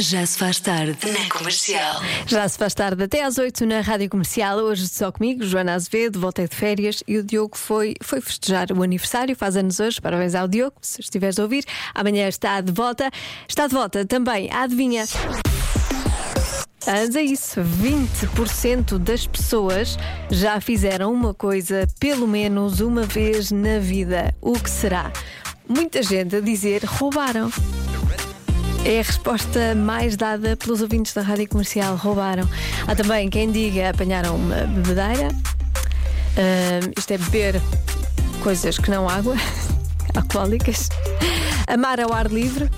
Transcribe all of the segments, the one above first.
Já se faz tarde na comercial. Já se faz tarde até às 8 na Rádio Comercial. Hoje só comigo, Joana Azevedo, voltei de férias e o Diogo foi, foi festejar o aniversário, faz anos hoje. Parabéns ao Diogo, se estiveres a ouvir. Amanhã está de volta. Está de volta também, adivinha. Mas é isso, 20% das pessoas já fizeram uma coisa pelo menos uma vez na vida. O que será? Muita gente a dizer roubaram. É a resposta mais dada pelos ouvintes da rádio comercial. Roubaram. Há também quem diga apanharam uma bebedeira. Ahm, isto é beber coisas que não água, alcoólicas. Amar ao ar livre.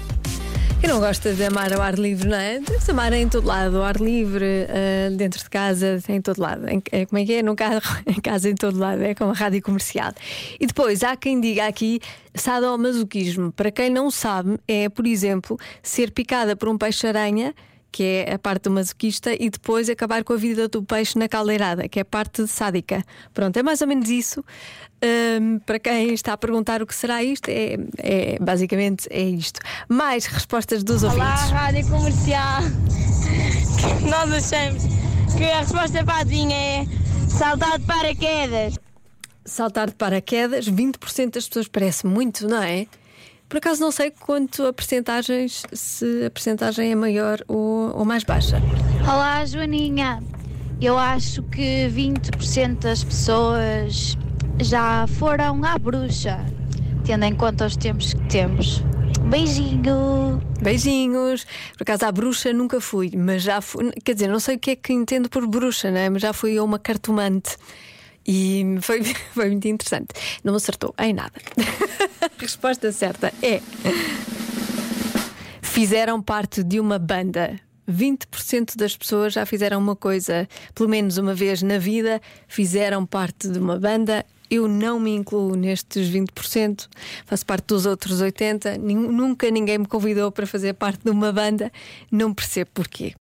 Quem não gosta de amar ao ar livre, não é? Deve-se amar em todo lado, ao ar livre, ah, dentro de casa, em todo lado. Em- é, como é que é? No carro, em casa, em todo lado. É como a rádio comercial. E depois há quem diga aqui sadomasoquismo. Para quem não sabe, é, por exemplo, ser picada por um peixe-aranha. Que é a parte do masoquista, e depois acabar com a vida do peixe na caldeirada, que é a parte sádica. Pronto, é mais ou menos isso. Ahm, para quem está a perguntar o que será isto, é, é- basicamente é isto. Mais respostas dos Olá, ouvintes. Rádio Comercial. Nós achamos que a resposta para a adivinha é saltar de paraquedas. Saltar de paraquedas, 20% das pessoas parece muito, não é? Por acaso não sei quanto a percentagens, se a percentagem é maior ou, ou mais baixa. Olá, Joaninha. Eu acho que 20% das pessoas já foram à bruxa, tendo em conta os tempos que temos. Beijinho! Beijinhos. Por acaso à bruxa nunca fui, mas já fui. Quer dizer, não sei o que é que entendo por bruxa, né? mas já fui a uma cartomante. E foi, foi muito interessante. Não acertou em nada. A resposta certa é: fizeram parte de uma banda. 20% das pessoas já fizeram uma coisa, pelo menos uma vez na vida, fizeram parte de uma banda. Eu não me incluo nestes 20%, faço parte dos outros 80%. Nin- Nunca ninguém me convidou para fazer parte de uma banda, não percebo porquê.